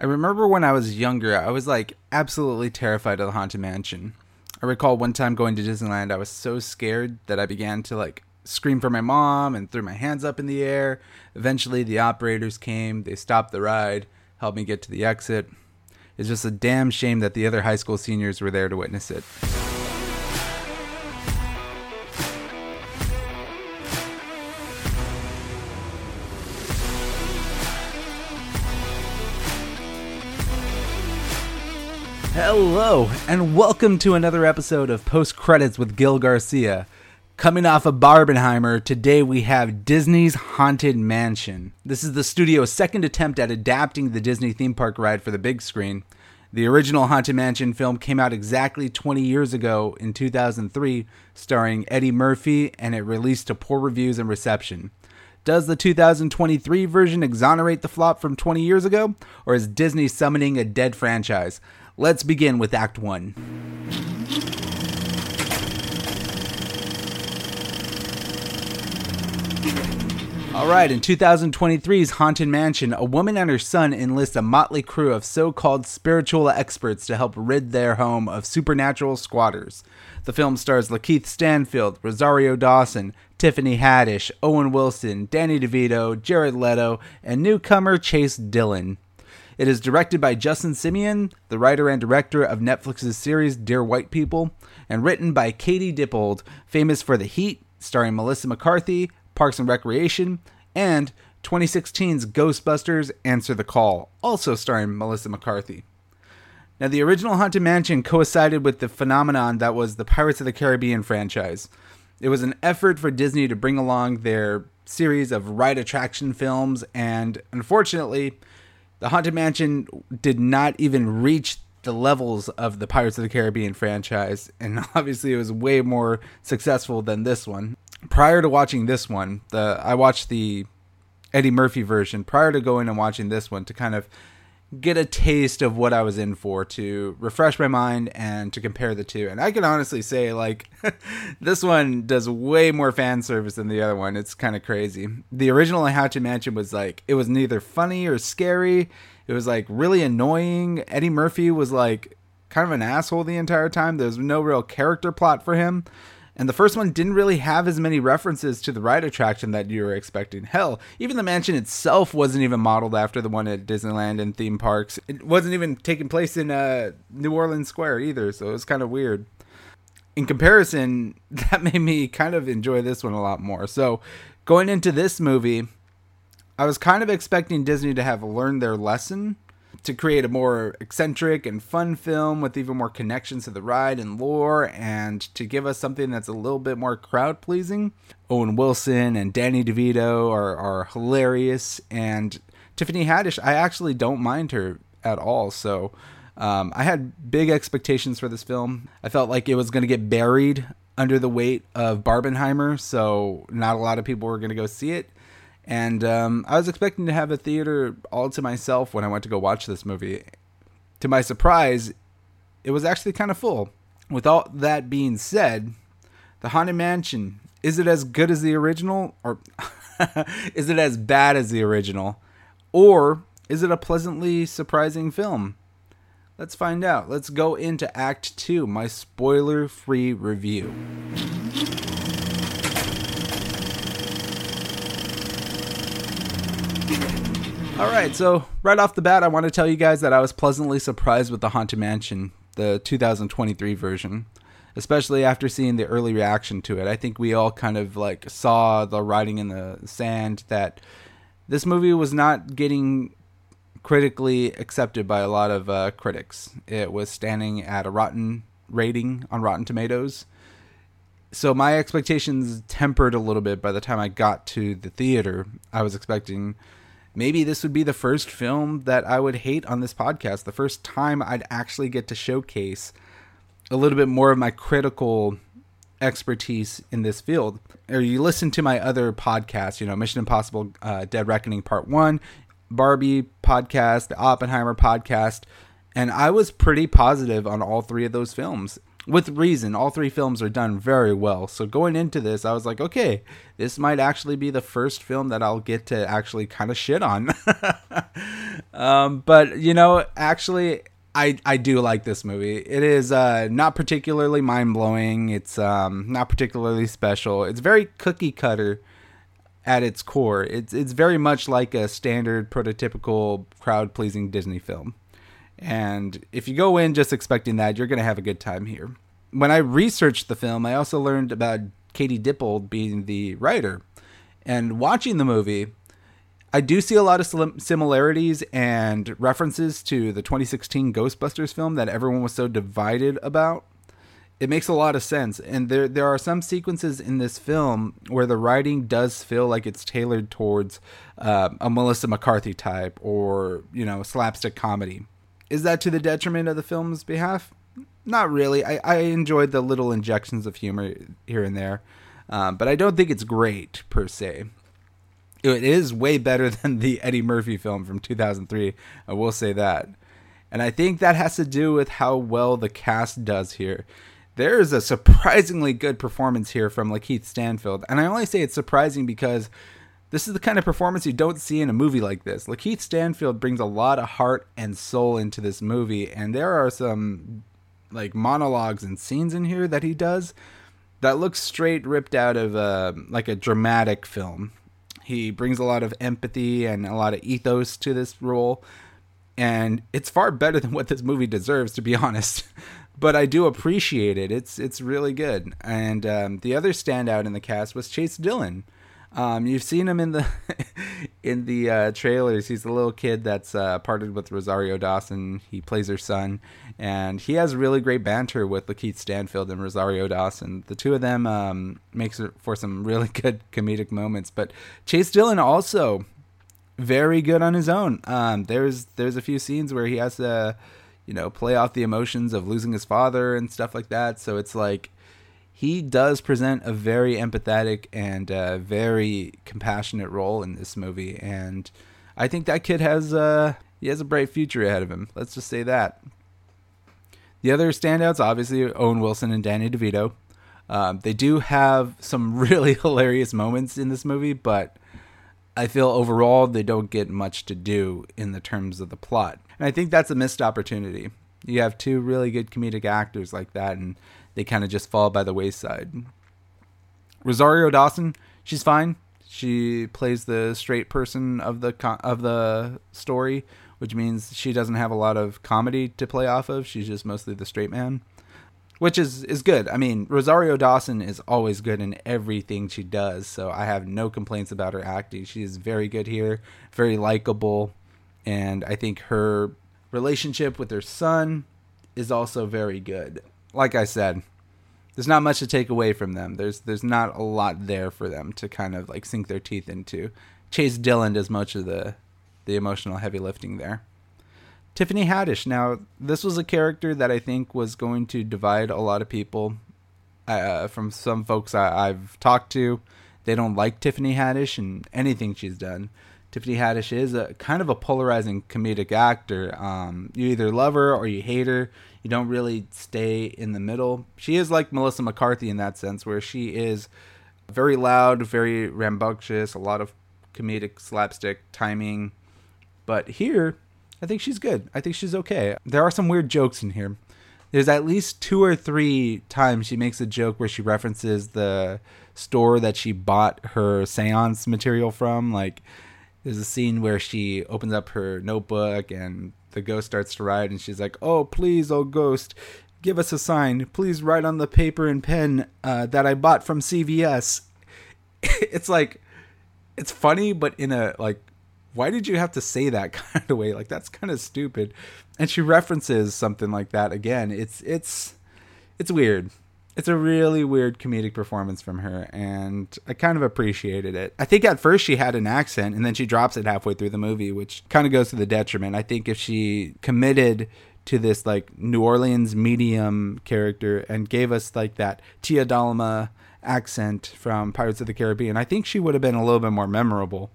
I remember when I was younger, I was like absolutely terrified of the Haunted Mansion. I recall one time going to Disneyland, I was so scared that I began to like scream for my mom and threw my hands up in the air. Eventually, the operators came, they stopped the ride, helped me get to the exit. It's just a damn shame that the other high school seniors were there to witness it. Hello, and welcome to another episode of Post Credits with Gil Garcia. Coming off of Barbenheimer, today we have Disney's Haunted Mansion. This is the studio's second attempt at adapting the Disney theme park ride for the big screen. The original Haunted Mansion film came out exactly 20 years ago in 2003, starring Eddie Murphy, and it released to poor reviews and reception. Does the 2023 version exonerate the flop from 20 years ago, or is Disney summoning a dead franchise? Let's begin with Act 1. Alright, in 2023's Haunted Mansion, a woman and her son enlist a motley crew of so called spiritual experts to help rid their home of supernatural squatters. The film stars Lakeith Stanfield, Rosario Dawson, Tiffany Haddish, Owen Wilson, Danny DeVito, Jared Leto, and newcomer Chase Dillon. It is directed by Justin Simien, the writer and director of Netflix's series Dear White People, and written by Katie Dippold, famous for The Heat, starring Melissa McCarthy, Parks and Recreation, and 2016's Ghostbusters Answer the Call, also starring Melissa McCarthy. Now, the original Haunted Mansion coincided with the phenomenon that was the Pirates of the Caribbean franchise. It was an effort for Disney to bring along their series of ride attraction films, and unfortunately, the Haunted Mansion did not even reach the levels of the Pirates of the Caribbean franchise, and obviously it was way more successful than this one. Prior to watching this one, the I watched the Eddie Murphy version prior to going and watching this one to kind of get a taste of what I was in for to refresh my mind and to compare the two. And I can honestly say, like, this one does way more fan service than the other one. It's kind of crazy. The original Haunted Mansion was like, it was neither funny or scary. It was like really annoying. Eddie Murphy was like kind of an asshole the entire time. There's no real character plot for him. And the first one didn't really have as many references to the ride attraction that you were expecting. Hell, even the mansion itself wasn't even modeled after the one at Disneyland and theme parks. It wasn't even taking place in uh, New Orleans Square either, so it was kind of weird. In comparison, that made me kind of enjoy this one a lot more. So, going into this movie, I was kind of expecting Disney to have learned their lesson to create a more eccentric and fun film with even more connections to the ride and lore, and to give us something that's a little bit more crowd pleasing. Owen Wilson and Danny DeVito are, are hilarious, and Tiffany Haddish, I actually don't mind her at all. So um, I had big expectations for this film. I felt like it was going to get buried under the weight of Barbenheimer, so not a lot of people were going to go see it. And um, I was expecting to have a theater all to myself when I went to go watch this movie. To my surprise, it was actually kind of full. With all that being said, The Haunted Mansion, is it as good as the original? Or is it as bad as the original? Or is it a pleasantly surprising film? Let's find out. Let's go into Act 2, my spoiler free review. All right, so right off the bat, I want to tell you guys that I was pleasantly surprised with the Haunted Mansion, the 2023 version, especially after seeing the early reaction to it. I think we all kind of like saw the writing in the sand that this movie was not getting critically accepted by a lot of uh, critics. It was standing at a rotten rating on Rotten Tomatoes. So my expectations tempered a little bit by the time I got to the theater. I was expecting maybe this would be the first film that I would hate on this podcast. The first time I'd actually get to showcase a little bit more of my critical expertise in this field. Or you listen to my other podcasts, you know, Mission Impossible uh, Dead Reckoning Part 1, Barbie podcast, the Oppenheimer podcast, and I was pretty positive on all three of those films. With reason. All three films are done very well. So going into this, I was like, okay, this might actually be the first film that I'll get to actually kind of shit on. um, but you know, actually, I I do like this movie. It is uh, not particularly mind blowing. It's um, not particularly special. It's very cookie cutter at its core. It's it's very much like a standard prototypical crowd pleasing Disney film. And if you go in just expecting that, you're going to have a good time here. When I researched the film, I also learned about Katie Dippold being the writer. And watching the movie, I do see a lot of similarities and references to the 2016 Ghostbusters film that everyone was so divided about. It makes a lot of sense, and there there are some sequences in this film where the writing does feel like it's tailored towards uh, a Melissa McCarthy type or you know slapstick comedy. Is that to the detriment of the film's behalf? Not really. I, I enjoyed the little injections of humor here and there, um, but I don't think it's great per se it is way better than the Eddie Murphy film from 2003. I will say that. And I think that has to do with how well the cast does here. There is a surprisingly good performance here from Lakeith Stanfield. And I only say it's surprising because this is the kind of performance you don't see in a movie like this. Lakeith Stanfield brings a lot of heart and soul into this movie. And there are some like monologues and scenes in here that he does that looks straight ripped out of a, uh, like a dramatic film he brings a lot of empathy and a lot of ethos to this role. And it's far better than what this movie deserves, to be honest. but I do appreciate it. It's it's really good. And um, the other standout in the cast was Chase Dillon. Um, you've seen him in the in the uh, trailers. He's the little kid that's uh, partnered with Rosario Dawson. He plays her son, and he has really great banter with Lakeith Stanfield and Rosario Dawson. The two of them um, makes for some really good comedic moments. But Chase Dillon also very good on his own. Um, there's there's a few scenes where he has to, you know, play off the emotions of losing his father and stuff like that. So it's like he does present a very empathetic and uh, very compassionate role in this movie, and I think that kid has uh, he has a bright future ahead of him. Let's just say that. The other standouts, obviously, Owen Wilson and Danny DeVito. Um, they do have some really hilarious moments in this movie, but I feel overall they don't get much to do in the terms of the plot. And I think that's a missed opportunity. You have two really good comedic actors like that, and they kind of just fall by the wayside. Rosario Dawson, she's fine. She plays the straight person of the of the story, which means she doesn't have a lot of comedy to play off of. She's just mostly the straight man, which is is good. I mean, Rosario Dawson is always good in everything she does, so I have no complaints about her acting. She is very good here, very likable, and I think her relationship with her son is also very good like I said, there's not much to take away from them. There's there's not a lot there for them to kind of like sink their teeth into. Chase Dillon does much of the the emotional heavy lifting there. Tiffany Haddish. Now, this was a character that I think was going to divide a lot of people. Uh, from some folks I, I've talked to, they don't like Tiffany Haddish and anything she's done. Tiffany Haddish is a kind of a polarizing comedic actor. Um, you either love her or you hate her. You don't really stay in the middle. She is like Melissa McCarthy in that sense, where she is very loud, very rambunctious, a lot of comedic slapstick timing. But here, I think she's good. I think she's okay. There are some weird jokes in here. There's at least two or three times she makes a joke where she references the store that she bought her seance material from. Like, there's a scene where she opens up her notebook and the ghost starts to write and she's like oh please oh ghost give us a sign. Please write on the paper and pen uh, that i bought from cvs it's like it's funny but in a like why did you have to say that kind of way? Like that's kind of stupid. And she references something like that again. It's it's it's weird it's a really weird comedic performance from her, and I kind of appreciated it. I think at first she had an accent, and then she drops it halfway through the movie, which kind of goes to the detriment. I think if she committed to this like New Orleans medium character and gave us like that Tia Dalma accent from Pirates of the Caribbean, I think she would have been a little bit more memorable.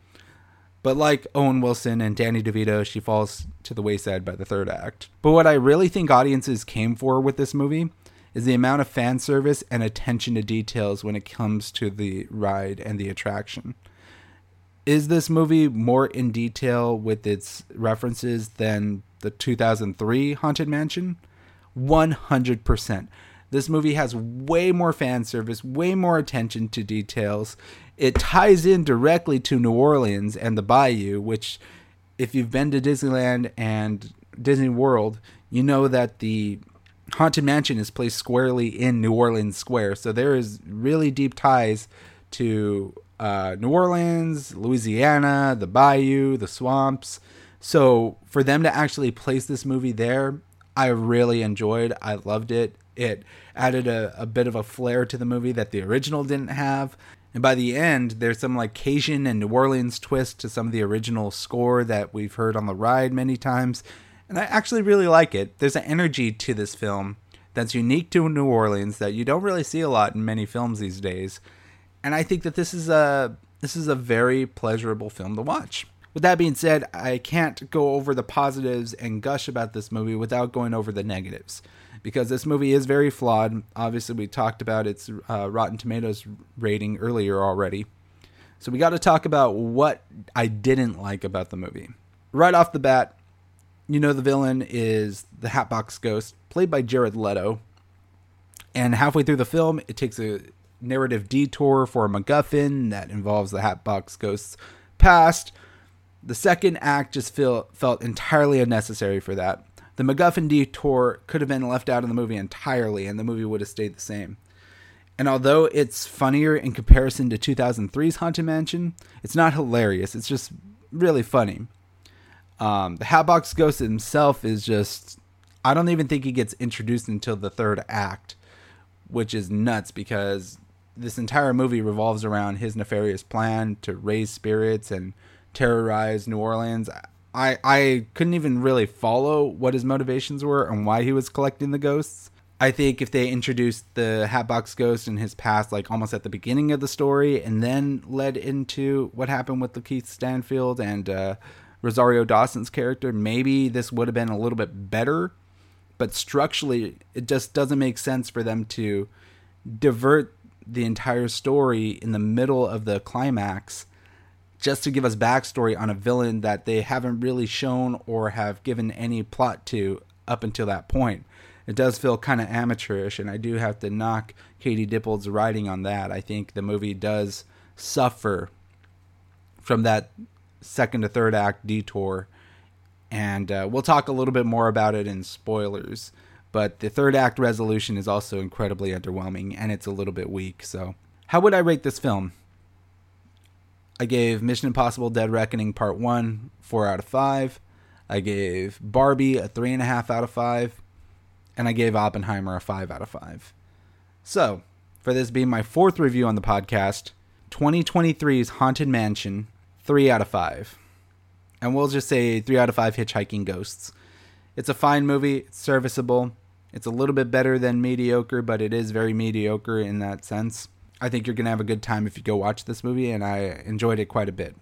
But like Owen Wilson and Danny DeVito, she falls to the wayside by the third act. But what I really think audiences came for with this movie is the amount of fan service and attention to details when it comes to the ride and the attraction. Is this movie more in detail with its references than the 2003 Haunted Mansion? 100%. This movie has way more fan service, way more attention to details. It ties in directly to New Orleans and the Bayou, which, if you've been to Disneyland and Disney World, you know that the Haunted Mansion is placed squarely in New Orleans Square. So there is really deep ties to uh, New Orleans, Louisiana, the Bayou, the swamps. So for them to actually place this movie there, I really enjoyed. I loved it. It added a, a bit of a flair to the movie that the original didn't have. And by the end, there's some like Cajun and New Orleans twist to some of the original score that we've heard on the ride many times. And I actually really like it. There's an energy to this film that's unique to New Orleans that you don't really see a lot in many films these days. And I think that this is a this is a very pleasurable film to watch. With that being said, I can't go over the positives and gush about this movie without going over the negatives because this movie is very flawed. Obviously, we talked about its uh, Rotten Tomatoes rating earlier already. So we got to talk about what I didn't like about the movie. Right off the bat, you know the villain is the Hatbox Ghost, played by Jared Leto. And halfway through the film, it takes a narrative detour for a MacGuffin that involves the Hatbox Ghost's past. The second act just feel, felt entirely unnecessary for that. The MacGuffin detour could have been left out of the movie entirely, and the movie would have stayed the same. And although it's funnier in comparison to 2003's Haunted Mansion, it's not hilarious. It's just really funny. Um, the Hatbox Ghost himself is just. I don't even think he gets introduced until the third act, which is nuts because this entire movie revolves around his nefarious plan to raise spirits and terrorize New Orleans. I I couldn't even really follow what his motivations were and why he was collecting the ghosts. I think if they introduced the Hatbox Ghost in his past, like almost at the beginning of the story, and then led into what happened with Lakeith Stanfield and uh, Rosario Dawson's character, maybe this would have been a little bit better. But structurally, it just doesn't make sense for them to divert the entire story in the middle of the climax just to give us backstory on a villain that they haven't really shown or have given any plot to up until that point. It does feel kind of amateurish, and I do have to knock Katie Dippold's writing on that. I think the movie does suffer from that second to third act detour, and uh, we'll talk a little bit more about it in spoilers. But the third act resolution is also incredibly underwhelming and it's a little bit weak. So, how would I rate this film? I gave Mission Impossible Dead Reckoning Part 1 4 out of 5. I gave Barbie a 3.5 out of 5. And I gave Oppenheimer a 5 out of 5. So, for this being my fourth review on the podcast, 2023's Haunted Mansion, 3 out of 5. And we'll just say 3 out of 5 Hitchhiking Ghosts. It's a fine movie, it's serviceable. It's a little bit better than mediocre, but it is very mediocre in that sense. I think you're going to have a good time if you go watch this movie, and I enjoyed it quite a bit.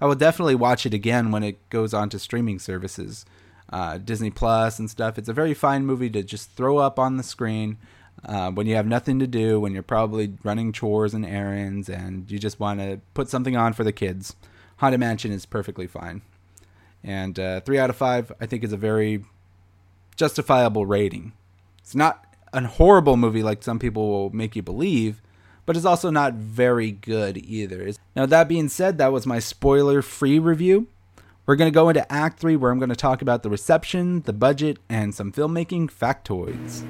I will definitely watch it again when it goes on to streaming services, uh, Disney Plus and stuff. It's a very fine movie to just throw up on the screen uh, when you have nothing to do, when you're probably running chores and errands, and you just want to put something on for the kids. Haunted Mansion is perfectly fine. And uh, three out of five, I think, is a very justifiable rating. It's not a horrible movie like some people will make you believe, but it's also not very good either. Now, that being said, that was my spoiler free review. We're going to go into Act 3 where I'm going to talk about the reception, the budget, and some filmmaking factoids.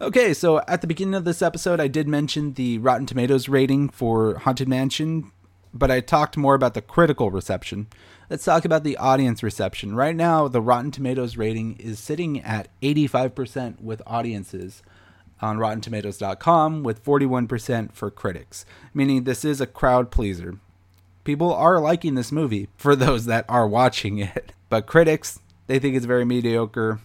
Okay, so at the beginning of this episode, I did mention the Rotten Tomatoes rating for Haunted Mansion but I talked more about the critical reception. Let's talk about the audience reception. Right now, the Rotten Tomatoes rating is sitting at 85% with audiences on RottenTomatoes.com, with 41% for critics, meaning this is a crowd pleaser. People are liking this movie for those that are watching it, but critics, they think it's very mediocre.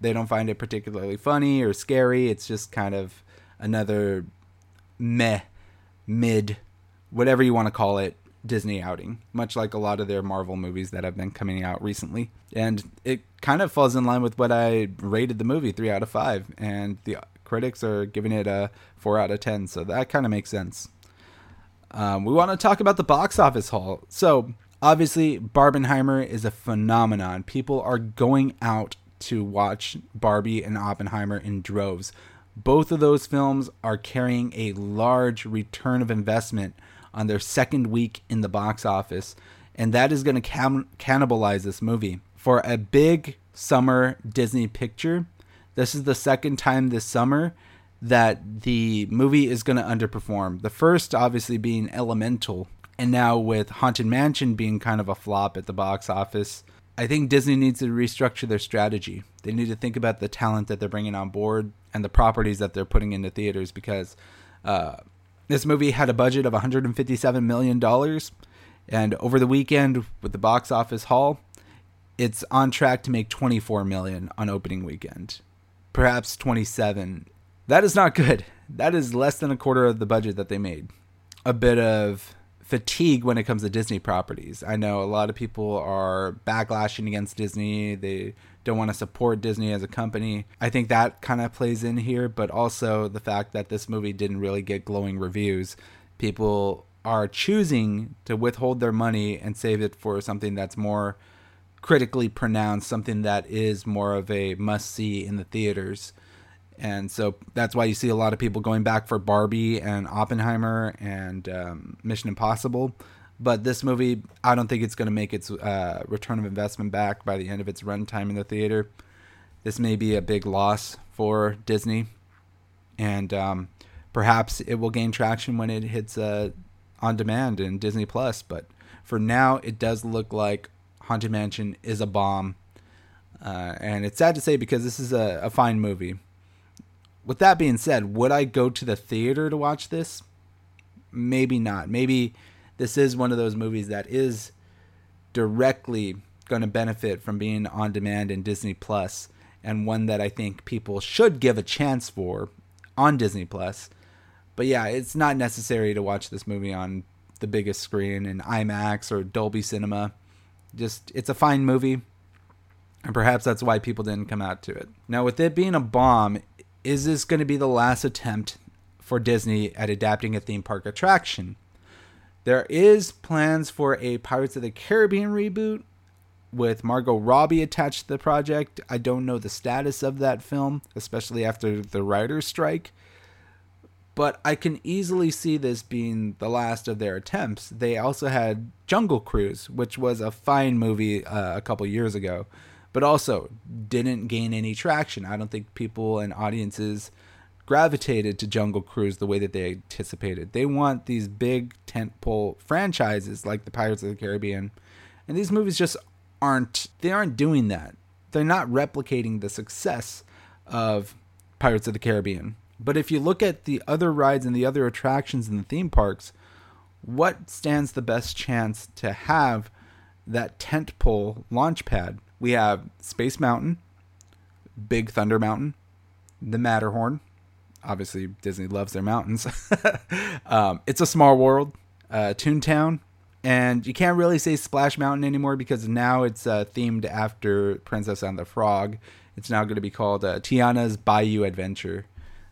They don't find it particularly funny or scary. It's just kind of another meh, mid whatever you want to call it, Disney outing, much like a lot of their Marvel movies that have been coming out recently. And it kind of falls in line with what I rated the movie, three out of five. And the critics are giving it a four out of 10. So that kind of makes sense. Um, we want to talk about the box office haul. So obviously, Barbenheimer is a phenomenon. People are going out to watch Barbie and Oppenheimer in droves. Both of those films are carrying a large return of investment on their second week in the box office, and that is going to cam- cannibalize this movie. For a big summer Disney picture, this is the second time this summer that the movie is going to underperform. The first, obviously, being Elemental, and now with Haunted Mansion being kind of a flop at the box office. I think Disney needs to restructure their strategy. They need to think about the talent that they're bringing on board and the properties that they're putting into theaters because uh, this movie had a budget of 157 million dollars, and over the weekend with the box office haul, it's on track to make 24 million on opening weekend, perhaps 27. That is not good. That is less than a quarter of the budget that they made. A bit of fatigue when it comes to Disney properties. I know a lot of people are backlashing against Disney. They don't want to support Disney as a company. I think that kind of plays in here, but also the fact that this movie didn't really get glowing reviews. People are choosing to withhold their money and save it for something that's more critically pronounced, something that is more of a must see in the theaters. And so that's why you see a lot of people going back for Barbie and Oppenheimer and um, Mission Impossible. But this movie, I don't think it's going to make its uh, return of investment back by the end of its runtime in the theater. This may be a big loss for Disney, and um, perhaps it will gain traction when it hits uh, on demand in Disney Plus. But for now, it does look like Haunted Mansion is a bomb, uh, and it's sad to say because this is a, a fine movie. With that being said, would I go to the theater to watch this? Maybe not. Maybe this is one of those movies that is directly going to benefit from being on demand in Disney Plus and one that I think people should give a chance for on Disney Plus. But yeah, it's not necessary to watch this movie on the biggest screen in IMAX or Dolby Cinema. Just it's a fine movie. And perhaps that's why people didn't come out to it. Now, with it being a bomb, is this going to be the last attempt for Disney at adapting a theme park attraction? There is plans for a Pirates of the Caribbean reboot with Margot Robbie attached to the project. I don't know the status of that film, especially after the writer's strike. But I can easily see this being the last of their attempts. They also had Jungle Cruise, which was a fine movie uh, a couple years ago, but also didn't gain any traction. I don't think people and audiences gravitated to Jungle Cruise the way that they anticipated. They want these big tentpole franchises like the Pirates of the Caribbean, and these movies just aren't. They aren't doing that. They're not replicating the success of Pirates of the Caribbean. But if you look at the other rides and the other attractions in the theme parks, what stands the best chance to have that tentpole launch pad? We have Space Mountain, Big Thunder Mountain, the Matterhorn, obviously Disney loves their mountains. um, it's a small world, uh, Toontown, and you can't really say Splash Mountain anymore because now it's uh, themed after Princess and the Frog. It's now going to be called uh, Tiana's Bayou Adventure.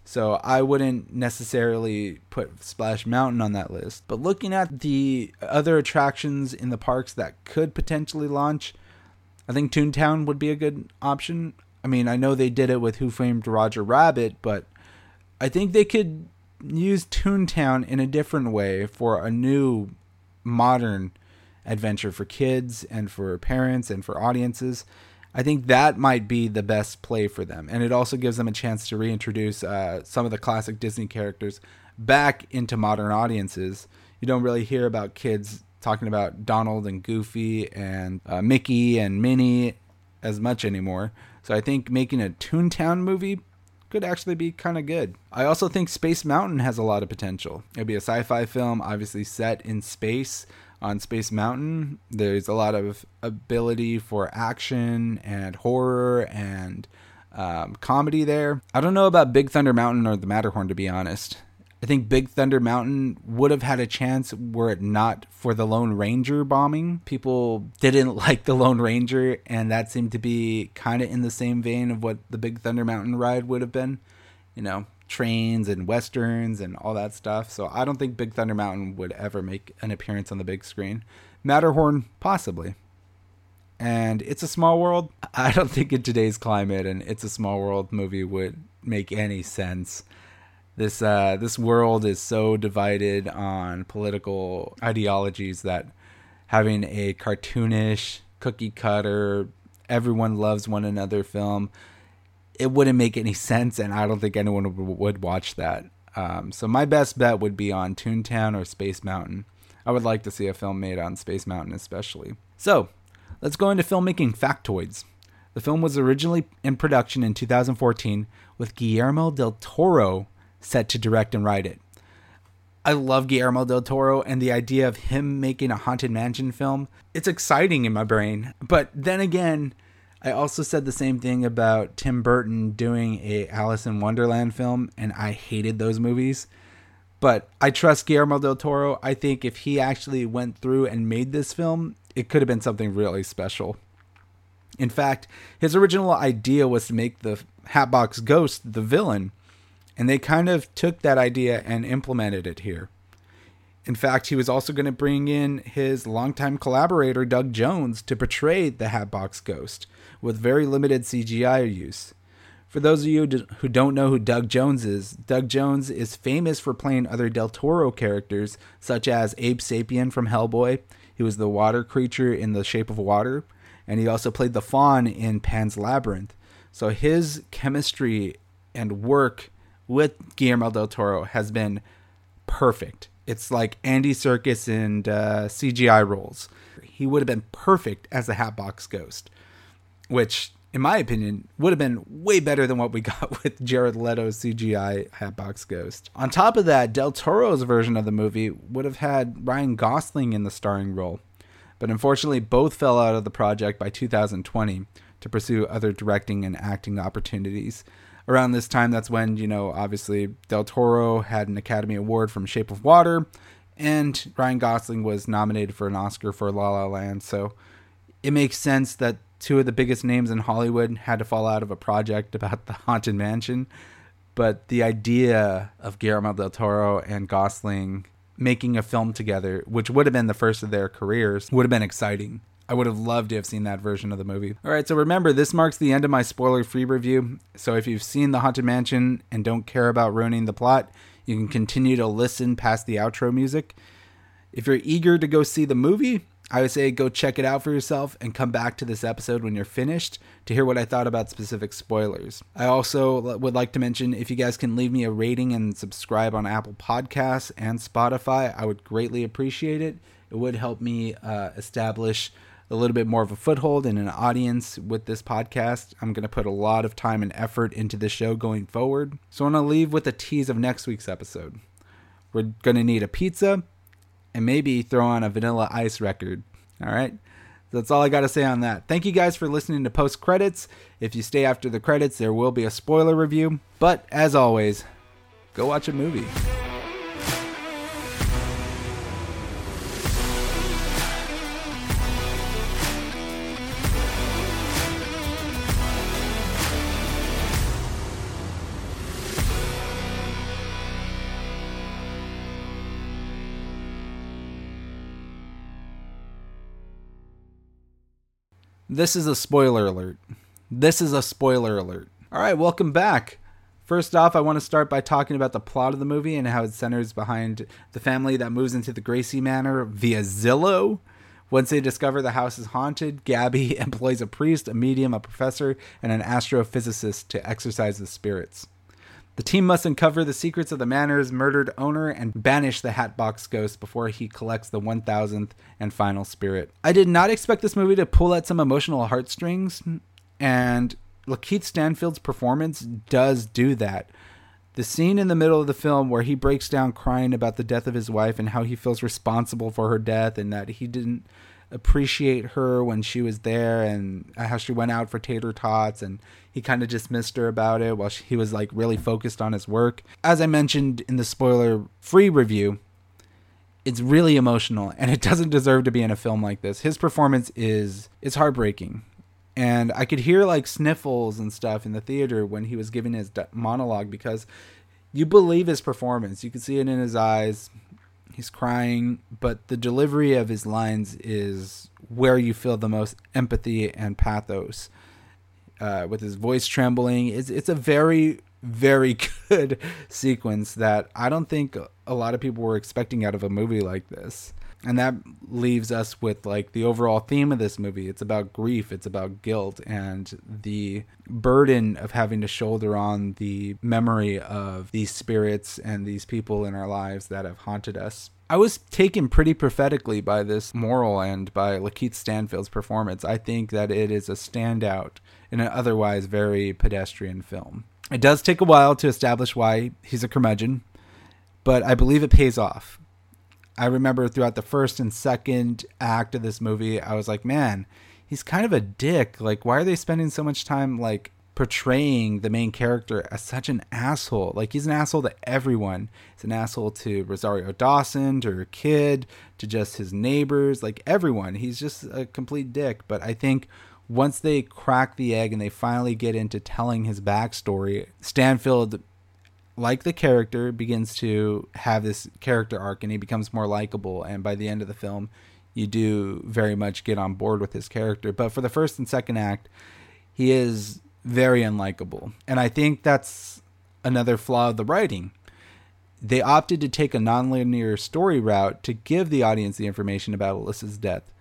So I wouldn't necessarily put Splash Mountain on that list. But looking at the other attractions in the parks that could potentially launch, I think Toontown would be a good option. I mean, I know they did it with Who Framed Roger Rabbit, but I think they could use Toontown in a different way for a new modern adventure for kids and for parents and for audiences. I think that might be the best play for them. And it also gives them a chance to reintroduce uh, some of the classic Disney characters back into modern audiences. You don't really hear about kids talking about Donald and Goofy and uh, Mickey and Minnie as much anymore. So I think making a Toontown movie could actually be kind of good. I also think Space Mountain has a lot of potential. It'd be a sci fi film, obviously set in space on Space Mountain. There's a lot of ability for action and horror and um, comedy there. I don't know about Big Thunder Mountain or the Matterhorn, to be honest. I think Big Thunder Mountain would have had a chance were it not for the Lone Ranger bombing. People didn't like the Lone Ranger, and that seemed to be kind of in the same vein of what the Big Thunder Mountain ride would have been. You know, trains and westerns and all that stuff. So I don't think Big Thunder Mountain would ever make an appearance on the big screen. Matterhorn, possibly. And It's a Small World, I don't think in today's climate and It's a Small World movie would make any sense. This uh, this world is so divided on political ideologies that having a cartoonish, cookie cutter, everyone loves one another film, it wouldn't make any sense, and I don't think anyone would watch that. Um, so my best bet would be on Toontown or Space Mountain. I would like to see a film made on Space Mountain, especially. So let's go into filmmaking factoids. The film was originally in production in 2014 with Guillermo del Toro set to direct and write it. I love Guillermo del Toro and the idea of him making a Haunted Mansion film. It's exciting in my brain. But then again, I also said the same thing about Tim Burton doing a Alice in Wonderland film, and I hated those movies. But I trust Guillermo del Toro. I think if he actually went through and made this film, it could have been something really special. In fact, his original idea was to make the Hatbox Ghost the villain, and they kind of took that idea and implemented it here. In fact, he was also going to bring in his longtime collaborator, Doug Jones, to portray the Hatbox Ghost with very limited CGI use. For those of you who don't know who Doug Jones is, Doug Jones is famous for playing other Del Toro characters, such as Abe Sapien from Hellboy. He was the water creature in The Shape of Water, and he also played the faun in Pan's Labyrinth. So his chemistry and work with Guillermo del Toro has been perfect. It's like Andy Serkis and uh, CGI roles. He would have been perfect as the Hatbox Ghost, which, in my opinion, would have been way better than what we got with Jared Leto's CGI Hatbox Ghost. On top of that, Del Toro's version of the movie would have had Ryan Gosling in the starring role, but unfortunately, both fell out of the project by 2020 to pursue other directing and acting opportunities around this time, that's when, you know, obviously Del Toro had an Academy Award from Shape of Water, and Ryan Gosling was nominated for an Oscar for La La Land. So it makes sense that two of the biggest names in Hollywood had to fall out of a project about the Haunted Mansion. But the idea of Guillermo del Toro and Gosling making a film together, which would have been the first of their careers, would have been exciting. I would have loved to have seen that version of the movie. All right, so remember, this marks the end of my spoiler free review. So if you've seen The Haunted Mansion and don't care about ruining the plot, you can continue to listen past the outro music. If you're eager to go see the movie, I would say go check it out for yourself and come back to this episode when you're finished to hear what I thought about specific spoilers. I also would like to mention if you guys can leave me a rating and subscribe on Apple Podcasts and Spotify, I would greatly appreciate it. It would help me uh, establish a little bit more of a foothold and an audience with this podcast. I'm going to put a lot of time and effort into the show going forward. So I want to leave with a tease of next week's episode. We're going to need a pizza and maybe throw on a vanilla ice record. All right? That's all I got to say on that. Thank you guys for listening to post credits. If you stay after the credits, there will be a spoiler review. But as always, go watch a movie. This is a spoiler alert. This is a spoiler alert. All right, welcome back. First off, I want to start by talking about the plot of the movie and how it centers behind the family that moves into the Gracey Manor via Zillow. Once they discover the house is haunted, Gabby employs a priest, a medium, a professor, and an astrophysicist to exorcise the spirits. The team must uncover the secrets of the manor's murdered owner and banish the Hatbox Ghost before he collects the 1000th and final spirit. I did not expect this movie to pull at some emotional heartstrings, and Lakeith Stanfield's performance does do that. The scene in the middle of the film where he breaks down crying about the death of his wife and how he feels responsible for her death and that he didn't appreciate her when she was there and how she went out for tater tots and he kind of dismissed her about it while she, he was like really focused on his work. As I mentioned in the spoiler free review, it's really emotional and it doesn't deserve to be in a film like this. His performance is is heartbreaking. And I could hear like sniffles and stuff in the theater when he was giving his monologue because you believe his performance. You can see it in his eyes. He's crying, but the delivery of his lines is where you feel the most empathy and pathos uh, with his voice trembling. It's it's a very very good sequence that I don't think a lot of people were expecting out of a movie like this. And that leaves us with like the overall theme of this movie. It's about grief, it's about guilt, and the burden of having to shoulder on the memory of these spirits and these people in our lives that have haunted us. I was taken pretty prophetically by this moral and by Lakeith Stanfield's performance. I think that it is a standout in an otherwise very pedestrian film. It does take a while to establish why he's a curmudgeon, but I believe it pays off. I remember throughout the first and second act of this movie, I was like, man, he's kind of a dick. Like, why are they spending so much time like portraying the main character as such an asshole? Like, he's an asshole to everyone. He's an asshole to Rosario Dawson, to her kid, to just his neighbors, like everyone. He's just a complete dick. But I think once they crack the egg and they finally get into telling his backstory, Stanfield, like the character, begins to have this character arc and he becomes more likable. And by the end of the film, you do very much get on board with his character. But for the first and second act, he is very unlikable. And I think that's another flaw of the writing. They opted to take a nonlinear story route to give the audience the information about Alyssa's death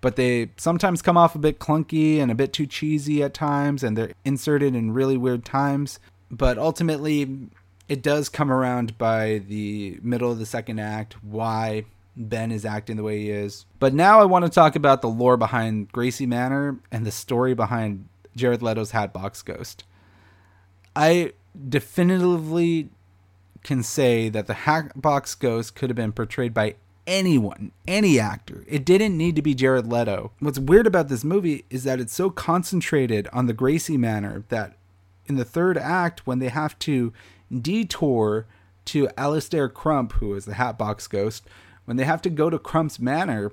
but they sometimes come off a bit clunky and a bit too cheesy at times, and they're inserted in really weird times. But ultimately, it does come around by the middle of the second act why Ben is acting the way he is. But now I want to talk about the lore behind Gracey Manor and the story behind Jared Leto's Hatbox Ghost. I definitively can say that the Hatbox Ghost could have been portrayed by anyone, any actor. It didn't need to be Jared Leto. What's weird about this movie is that it's so concentrated on the Gracey Manor that in the third act, when they have to detour to Alastair Crump, who is the Hatbox Ghost, when they have to go to Crump's Manor,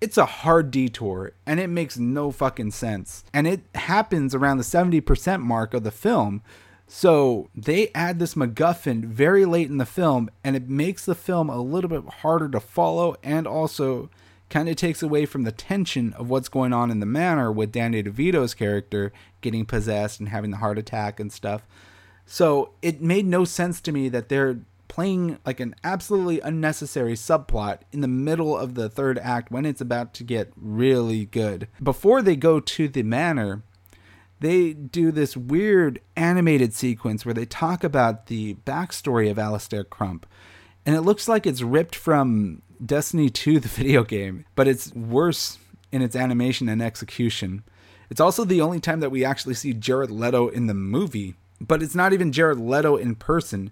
it's a hard detour and it makes no fucking sense. And it happens around the 70% mark of the film. So they add this MacGuffin very late in the film, and it makes the film a little bit harder to follow and also kind of takes away from the tension of what's going on in the manor with Danny DeVito's character getting possessed and having the heart attack and stuff. So it made no sense to me that they're playing like an absolutely unnecessary subplot in the middle of the third act when it's about to get really good. Before they go to the manor, they do this weird animated sequence where they talk about the backstory of Alastair Crump. And it looks like it's ripped from Destiny 2, the video game, but it's worse in its animation and execution. It's also the only time that we actually see Jared Leto in the movie, but it's not even Jared Leto in person.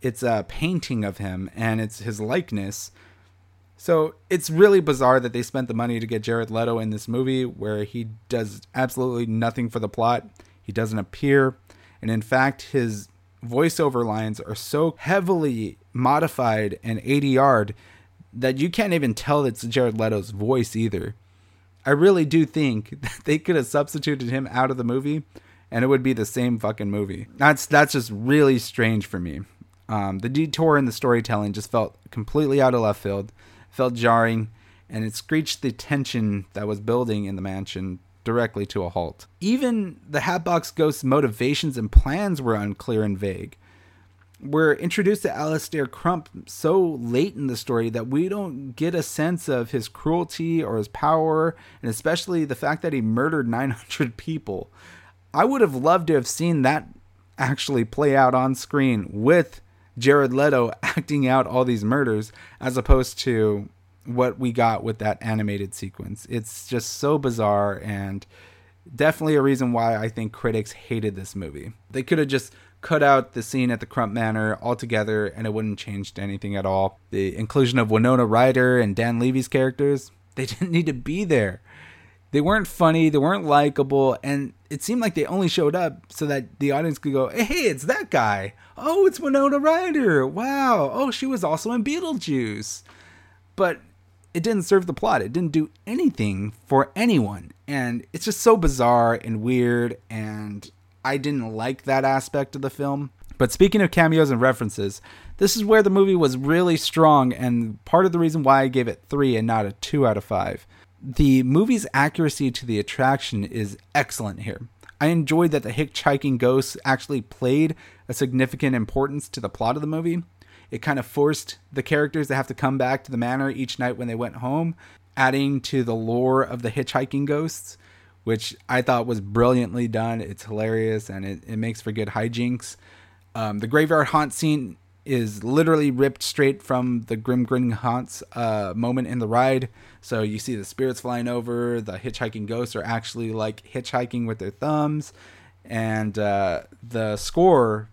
It's a painting of him and it's his likeness so it's really bizarre that they spent the money to get Jared Leto in this movie where he does absolutely nothing for the plot. He doesn't appear. And in fact, his voiceover lines are so heavily modified and ADR'd that you can't even tell it's Jared Leto's voice either. I really do think that they could have substituted him out of the movie and it would be the same fucking movie. That's that's just really strange for me. Um, the detour in the storytelling just felt completely out of left field felt jarring, and it screeched the tension that was building in the mansion directly to a halt. Even the Hatbox Ghost's motivations and plans were unclear and vague. We're introduced to Alastair Crump so late in the story that we don't get a sense of his cruelty or his power, and especially the fact that he murdered 900 people. I would have loved to have seen that actually play out on screen with Jared Leto acting out all these murders as opposed to what we got with that animated sequence. It's just so bizarre and definitely a reason why I think critics hated this movie. They could have just cut out the scene at the Crump Manor altogether and it wouldn't change anything at all. The inclusion of Winona Ryder and Dan Levy's characters They didn't need to be there. They weren't funny, they weren't likable, and it seemed like they only showed up so that the audience could go, hey, it's that guy. Oh, it's Winona Ryder. Wow. Oh, she was also in Beetlejuice. But it didn't serve the plot. It didn't do anything for anyone. And it's just so bizarre and weird, and I didn't like that aspect of the film. But speaking of cameos and references, this is where the movie was really strong, and part of the reason why I gave it 3 and not a 2 out of 5. The movie's accuracy to the attraction is excellent here. I enjoyed that the hitchhiking ghosts actually played a significant importance to the plot of the movie. It kind of forced the characters to have to come back to the manor each night when they went home, adding to the lore of the hitchhiking ghosts, which I thought was brilliantly done. It's hilarious and it, it makes for good hijinks. Um, the graveyard haunt scene is literally ripped straight from the Grim Grinning Haunts uh, moment in the ride. So you see the spirits flying over, the hitchhiking ghosts are actually like hitchhiking with their thumbs, and uh, the score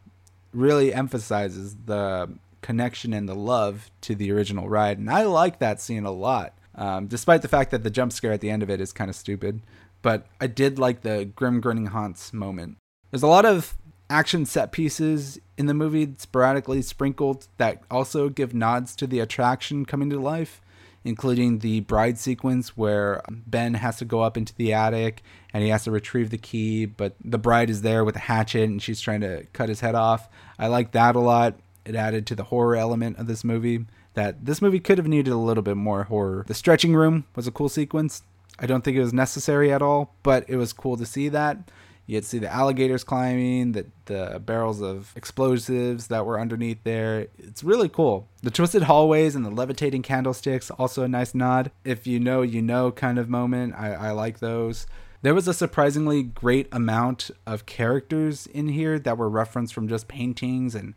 really emphasizes the connection and the love to the original ride. And I like that scene a lot, um, despite the fact that the jump scare at the end of it is kind of stupid. But I did like the Grim Grinning Haunts moment. There's a lot of action set pieces in the movie sporadically sprinkled that also give nods to the attraction coming to life, including the bride sequence where Ben has to go up into the attic and he has to retrieve the key, but the bride is there with a hatchet and she's trying to cut his head off. I like that a lot. It added to the horror element of this movie that this movie could have needed a little bit more horror. The stretching room was a cool sequence. I don't think it was necessary at all, but it was cool to see that. You would see the alligators climbing, the, the barrels of explosives that were underneath there. It's really cool. The twisted hallways and the levitating candlesticks, also a nice nod. If you know, you know kind of moment. I, I like those. There was a surprisingly great amount of characters in here that were referenced from just paintings and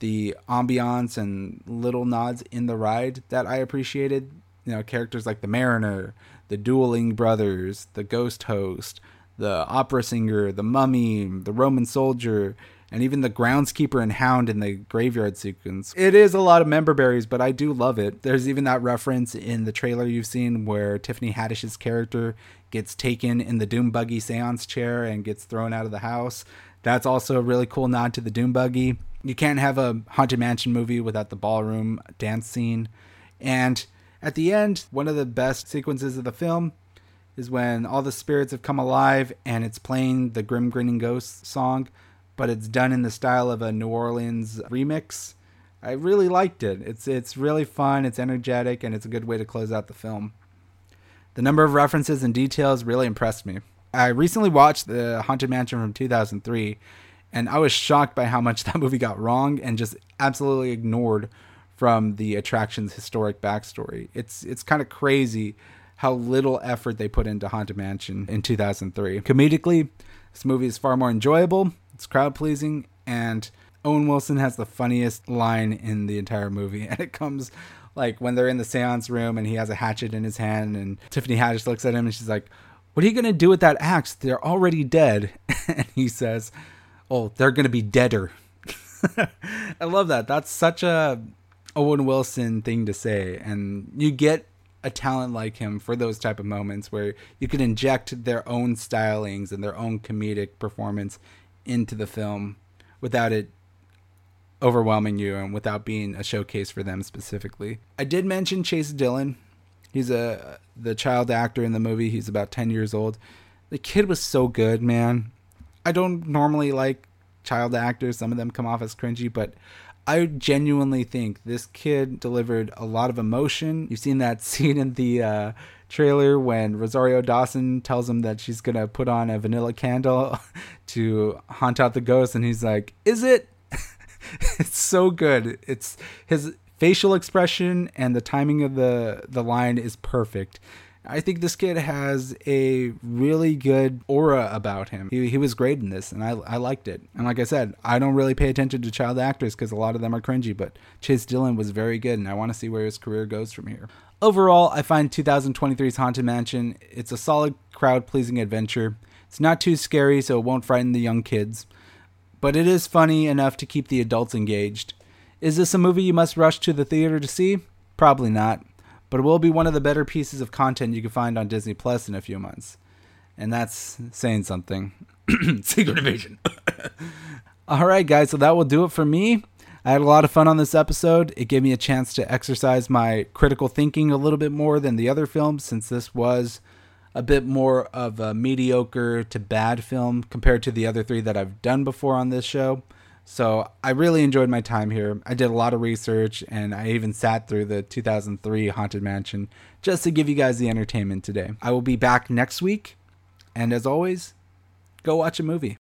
the ambiance and little nods in the ride that I appreciated. You know, characters like the Mariner, the Dueling Brothers, the Ghost Host, the opera singer, the mummy, the Roman soldier, and even the groundskeeper and hound in the graveyard sequence. It is a lot of member berries, but I do love it. There's even that reference in the trailer you've seen where Tiffany Haddish's character gets taken in the Doom Buggy seance chair and gets thrown out of the house. That's also a really cool nod to the Doom Buggy. You can't have a Haunted Mansion movie without the ballroom dance scene. And at the end, one of the best sequences of the film is when all the spirits have come alive and it's playing the Grim Grinning Ghost song, but it's done in the style of a New Orleans remix. I really liked it. It's it's really fun, it's energetic, and it's a good way to close out the film. The number of references and details really impressed me. I recently watched the Haunted Mansion from 2003, and I was shocked by how much that movie got wrong and just absolutely ignored from the attraction's historic backstory. It's it's kind of crazy how little effort they put into Haunted Mansion in 2003. Comedically, this movie is far more enjoyable, it's crowd pleasing, and Owen Wilson has the funniest line in the entire movie. And it comes like when they're in the seance room and he has a hatchet in his hand, and Tiffany Haddish looks at him and she's like, What are you to do with that axe? They're already dead. and he says, Oh, they're to be deader. I love that. That's such a Owen Wilson thing to say. And you get a talent like him for those type of moments where you can inject their own stylings and their own comedic performance into the film without it overwhelming you and without being a showcase for them specifically. I did mention Chase Dillon. He's a the child actor in the movie. He's about 10 years old. The kid was so good, man. I don't normally like child actors. Some of them come off as cringy, but I genuinely think this kid delivered a lot of emotion. You've seen that scene in the uh, trailer when Rosario Dawson tells him that she's gonna put on a vanilla candle to haunt out the ghost, and he's like, "Is it?" it's so good. It's his facial expression and the timing of the the line is perfect. I think this kid has a really good aura about him. He, he was great in this, and I, I liked it. And like I said, I don't really pay attention to child actors because a lot of them are cringy, but Chase Dillon was very good, and I want to see where his career goes from here. Overall, I find 2023's Haunted Mansion, it's a solid crowd-pleasing adventure. It's not too scary, so it won't frighten the young kids. But it is funny enough to keep the adults engaged. Is this a movie you must rush to the theater to see? Probably not but it will be one of the better pieces of content you can find on Disney Plus in a few months. And that's saying something. Secret Invasion. All right, guys, so that will do it for me. I had a lot of fun on this episode. It gave me a chance to exercise my critical thinking a little bit more than the other films, since this was a bit more of a mediocre to bad film compared to the other three that I've done before on this show. So I really enjoyed my time here. I did a lot of research and I even sat through the 2003 Haunted Mansion just to give you guys the entertainment today. I will be back next week. And as always, go watch a movie.